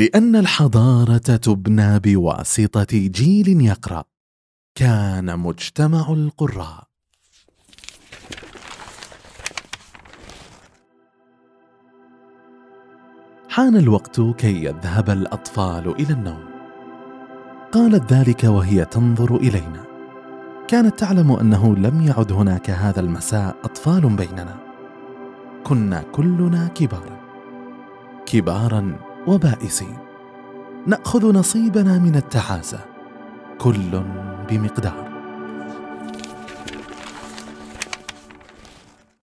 لأن الحضارة تبنى بواسطة جيل يقرأ. كان مجتمع القراء. حان الوقت كي يذهب الأطفال إلى النوم. قالت ذلك وهي تنظر إلينا. كانت تعلم أنه لم يعد هناك هذا المساء أطفال بيننا. كنا كلنا كبارا. كبارا وبائسين. نأخذ نصيبنا من التعاسة. كل بمقدار.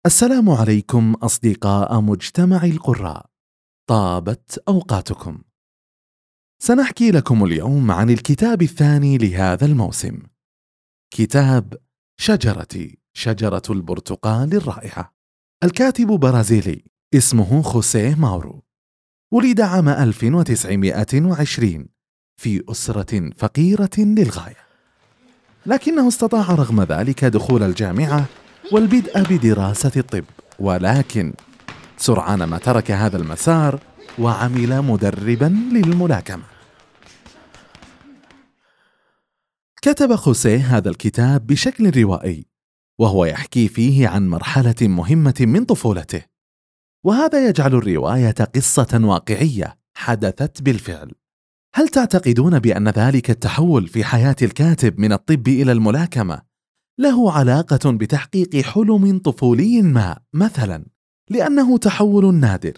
السلام عليكم أصدقاء مجتمع القراء. طابت أوقاتكم. سنحكي لكم اليوم عن الكتاب الثاني لهذا الموسم. كتاب شجرتي شجرة البرتقال الرائعة. الكاتب برازيلي اسمه خوسيه ماورو. ولد عام 1920 في أسرة فقيرة للغاية. لكنه استطاع رغم ذلك دخول الجامعة والبدء بدراسة الطب ولكن سرعان ما ترك هذا المسار وعمل مدربا للملاكمة. كتب خوسيه هذا الكتاب بشكل روائي وهو يحكي فيه عن مرحلة مهمة من طفولته. وهذا يجعل الرواية قصة واقعية حدثت بالفعل. هل تعتقدون بأن ذلك التحول في حياة الكاتب من الطب إلى الملاكمة له علاقة بتحقيق حلم طفولي ما مثلا؟ لأنه تحول نادر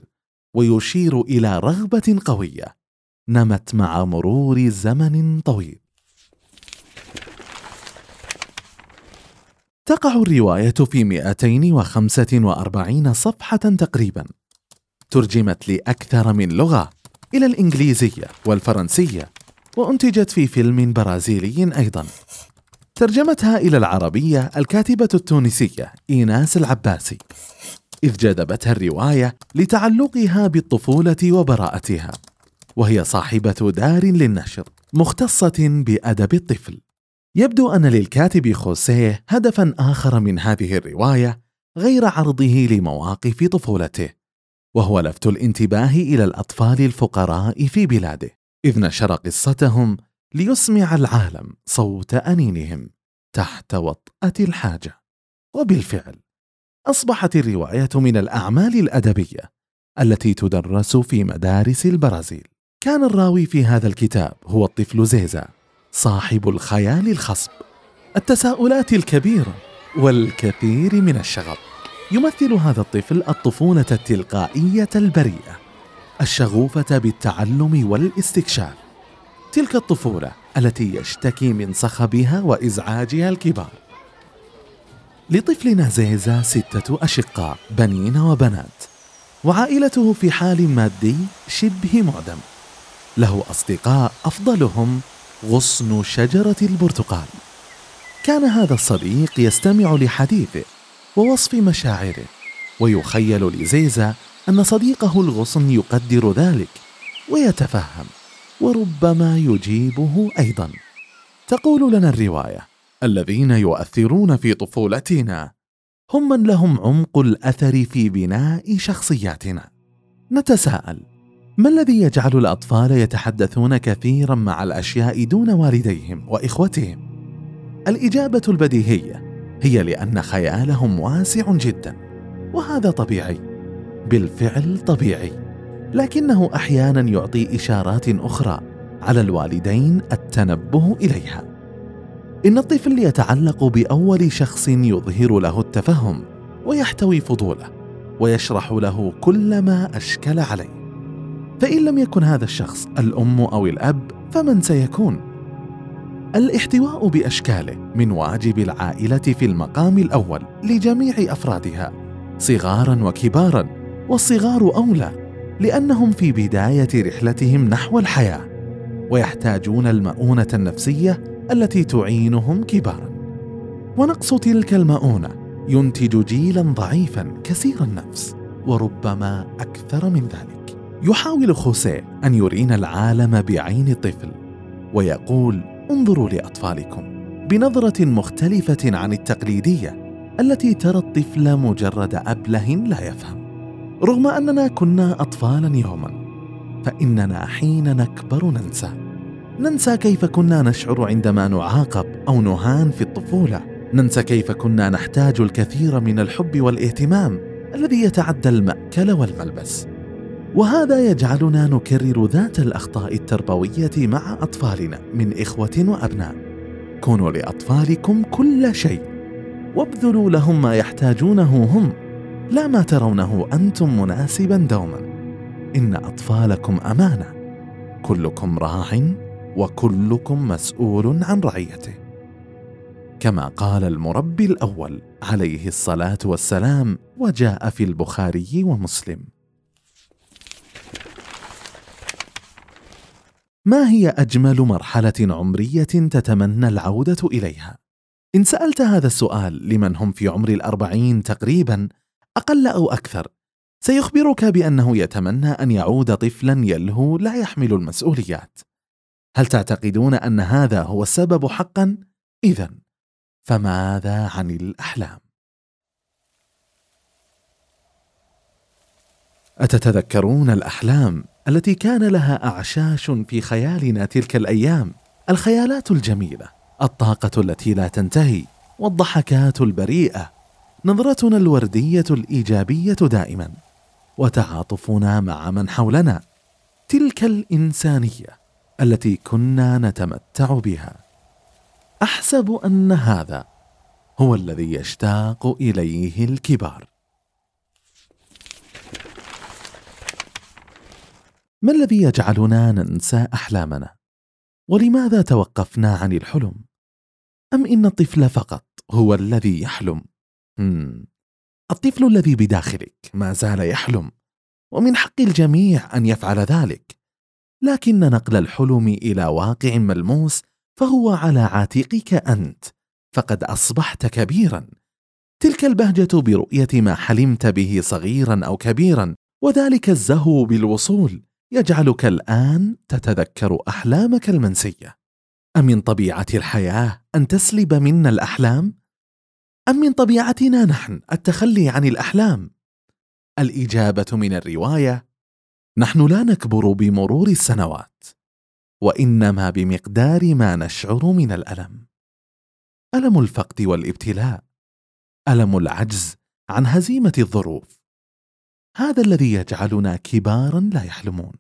ويشير إلى رغبة قوية نمت مع مرور زمن طويل. تقع الرواية في 245 صفحة تقريبا. ترجمت لأكثر من لغة إلى الإنجليزية والفرنسية وأنتجت في فيلم برازيلي أيضا. ترجمتها إلى العربية الكاتبة التونسية إيناس العباسي. إذ جذبتها الرواية لتعلقها بالطفولة وبراءتها وهي صاحبة دار للنشر مختصة بأدب الطفل. يبدو أن للكاتب خوسيه هدفا آخر من هذه الرواية غير عرضه لمواقف طفولته وهو لفت الانتباه إلى الأطفال الفقراء في بلاده إذ نشر قصتهم ليسمع العالم صوت أنينهم تحت وطأة الحاجة. وبالفعل أصبحت الرواية من الأعمال الأدبية التي تدرس في مدارس البرازيل. كان الراوي في هذا الكتاب هو الطفل زيزا. صاحب الخيال الخصب التساؤلات الكبيره والكثير من الشغب. يمثل هذا الطفل الطفولة التلقائية البريئة الشغوفة بالتعلم والاستكشاف. تلك الطفولة التي يشتكي من صخبها وإزعاجها الكبار. لطفلنا زيزا ستة أشقاء بنين وبنات. وعائلته في حال مادي شبه معدم. له أصدقاء أفضلهم غصن شجرة البرتقال. كان هذا الصديق يستمع لحديثه ووصف مشاعره ويخيل لزيزا أن صديقه الغصن يقدر ذلك ويتفهم وربما يجيبه أيضا. تقول لنا الرواية الذين يؤثرون في طفولتنا هم من لهم عمق الأثر في بناء شخصياتنا. نتساءل ما الذي يجعل الأطفال يتحدثون كثيرا مع الأشياء دون والديهم وإخوتهم؟ الإجابة البديهية هي لأن خيالهم واسع جدا وهذا طبيعي. بالفعل طبيعي. لكنه أحيانا يعطي إشارات أخرى على الوالدين التنبه إليها. إن الطفل يتعلق بأول شخص يظهر له التفهم ويحتوي فضوله ويشرح له كل ما أشكل عليه. فإن لم يكن هذا الشخص الأم أو الأب فمن سيكون؟ الاحتواء بأشكاله من واجب العائلة في المقام الأول لجميع أفرادها صغارا وكبارا والصغار أولى لأنهم في بداية رحلتهم نحو الحياة ويحتاجون المؤونة النفسية التي تعينهم كبارا ونقص تلك المؤونة ينتج جيلا ضعيفا كثير النفس وربما أكثر من ذلك يحاول خوسيه أن يرينا العالم بعين الطفل ويقول انظروا لأطفالكم بنظرة مختلفة عن التقليدية التي ترى الطفل مجرد أبله لا يفهم. رغم أننا كنا اطفالا يوما فإننا حين نكبر ننسى. ننسى كيف كنا نشعر عندما نعاقب أو نهان في الطفولة. ننسى كيف كنا نحتاج الكثير من الحب والإهتمام الذي يتعدى المأكل والملبس. وهذا يجعلنا نكرر ذات الأخطاء التربوية مع أطفالنا من إخوة وأبناء. كونوا لأطفالكم كل شيء. وابذلوا لهم ما يحتاجونه هم لا ما ترونه أنتم مناسبا دوما. إن أطفالكم أمانة. كلكم راع وكلكم مسؤول عن رعيته. كما قال المربي الأول عليه الصلاة والسلام وجاء في البخاري ومسلم. ما هي أجمل مرحلة عمرية تتمنى العودة إليها؟ إن سألت هذا السؤال لمن هم في عمر الأربعين تقريبا أقل أو أكثر سيخبرك بأنه يتمنى أن يعود طفلا يلهو لا يحمل المسؤوليات. هل تعتقدون أن هذا هو السبب حقا؟ اذا فماذا عن الأحلام؟ أتتذكرون الأحلام؟ التي كان لها أعشاش في خيالنا تلك الأيام. الخيالات الجميلة الطاقة التي لا تنتهي والضحكات البريئة. نظرتنا الوردية الإيجابية دائما. وتعاطفنا مع من حولنا. تلك الإنسانية التي كنا نتمتع بها. أحسب أن هذا هو الذي يشتاق إليه الكبار. ما الذي يجعلنا ننسى أحلامنا؟ ولماذا توقفنا عن الحلم؟ أم إن الطفل فقط هو الذي يحلم؟ مم. الطفل الذي بداخلك ما زال يحلم ومن حق الجميع أن يفعل ذلك. لكن نقل الحلم إلى واقع ملموس فهو على عاتقك أنت فقد أصبحت كبيرا. تلك البهجة برؤية ما حلمت به صغيرا أو كبيرا وذلك الزهو بالوصول. يجعلك الآن تتذكر أحلامك المنسية. أم من طبيعة الحياة أن تسلب منا الأحلام؟ أم من طبيعتنا نحن التخلي عن الأحلام؟ الإجابة من الرواية نحن لا نكبر بمرور السنوات وإنما بمقدار ما نشعر من الألم. ألم الفقد والابتلاء ألم العجز عن هزيمة الظروف. هذا الذي يجعلنا كبارا لا يحلمون.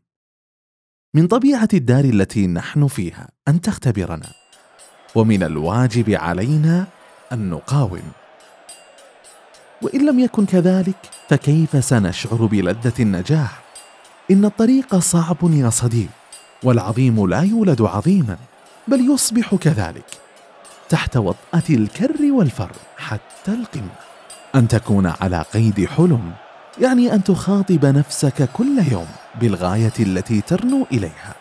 من طبيعة الدار التي نحن فيها أن تختبرنا ومن الواجب علينا أن نقاوم. وإن لم يكن كذلك فكيف سنشعر بلذة النجاح؟ إن الطريق صعب يا صديق والعظيم لا يولد عظيما بل يصبح كذلك. تحت وطأة الكر والفر حتى القمة. أن تكون على قيد حلم. يعني أن تخاطب نفسك كل يوم بالغاية التي ترنو إليها.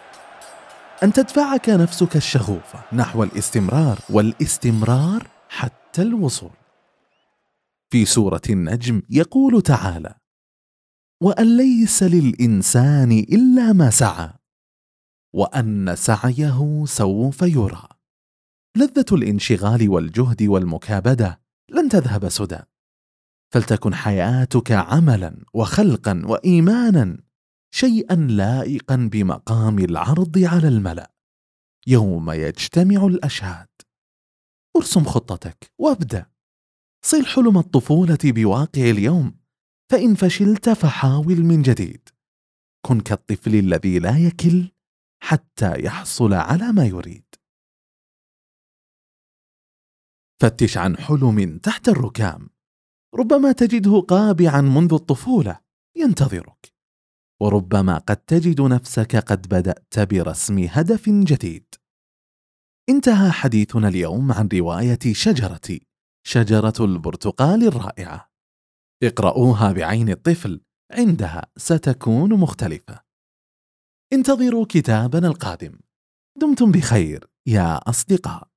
أن تدفعك نفسك الشغوفه نحو الاستمرار والاستمرار حتى الوصول. في سورة النجم يقول تعالى وأن ليس للإنسان إلا ما سعى وأن سعيه سوف يرى. لذة الانشغال والجهد والمكابدة لن تذهب سدى. فلتكن حياتك عملا وخلقا وايمانا شيئا لائقا بمقام العرض على الملأ. يوم يجتمع الأشهاد. ارسم خطتك وابدأ. صل حلم الطفولة بواقع اليوم فإن فشلت فحاول من جديد. كن كالطفل الذي لا يكل حتى يحصل على ما يريد. فتش عن حلم تحت الركام. ربما تجده قابعا منذ الطفولة ينتظرك. وربما قد تجد نفسك قد بدأت برسم هدف جديد. انتهى حديثنا اليوم عن رواية شجرتي شجرة البرتقال الرائعة. اقرأوها بعين الطفل عندها ستكون مختلفة. انتظروا كتابنا القادم. دمتم بخير يا أصدقاء.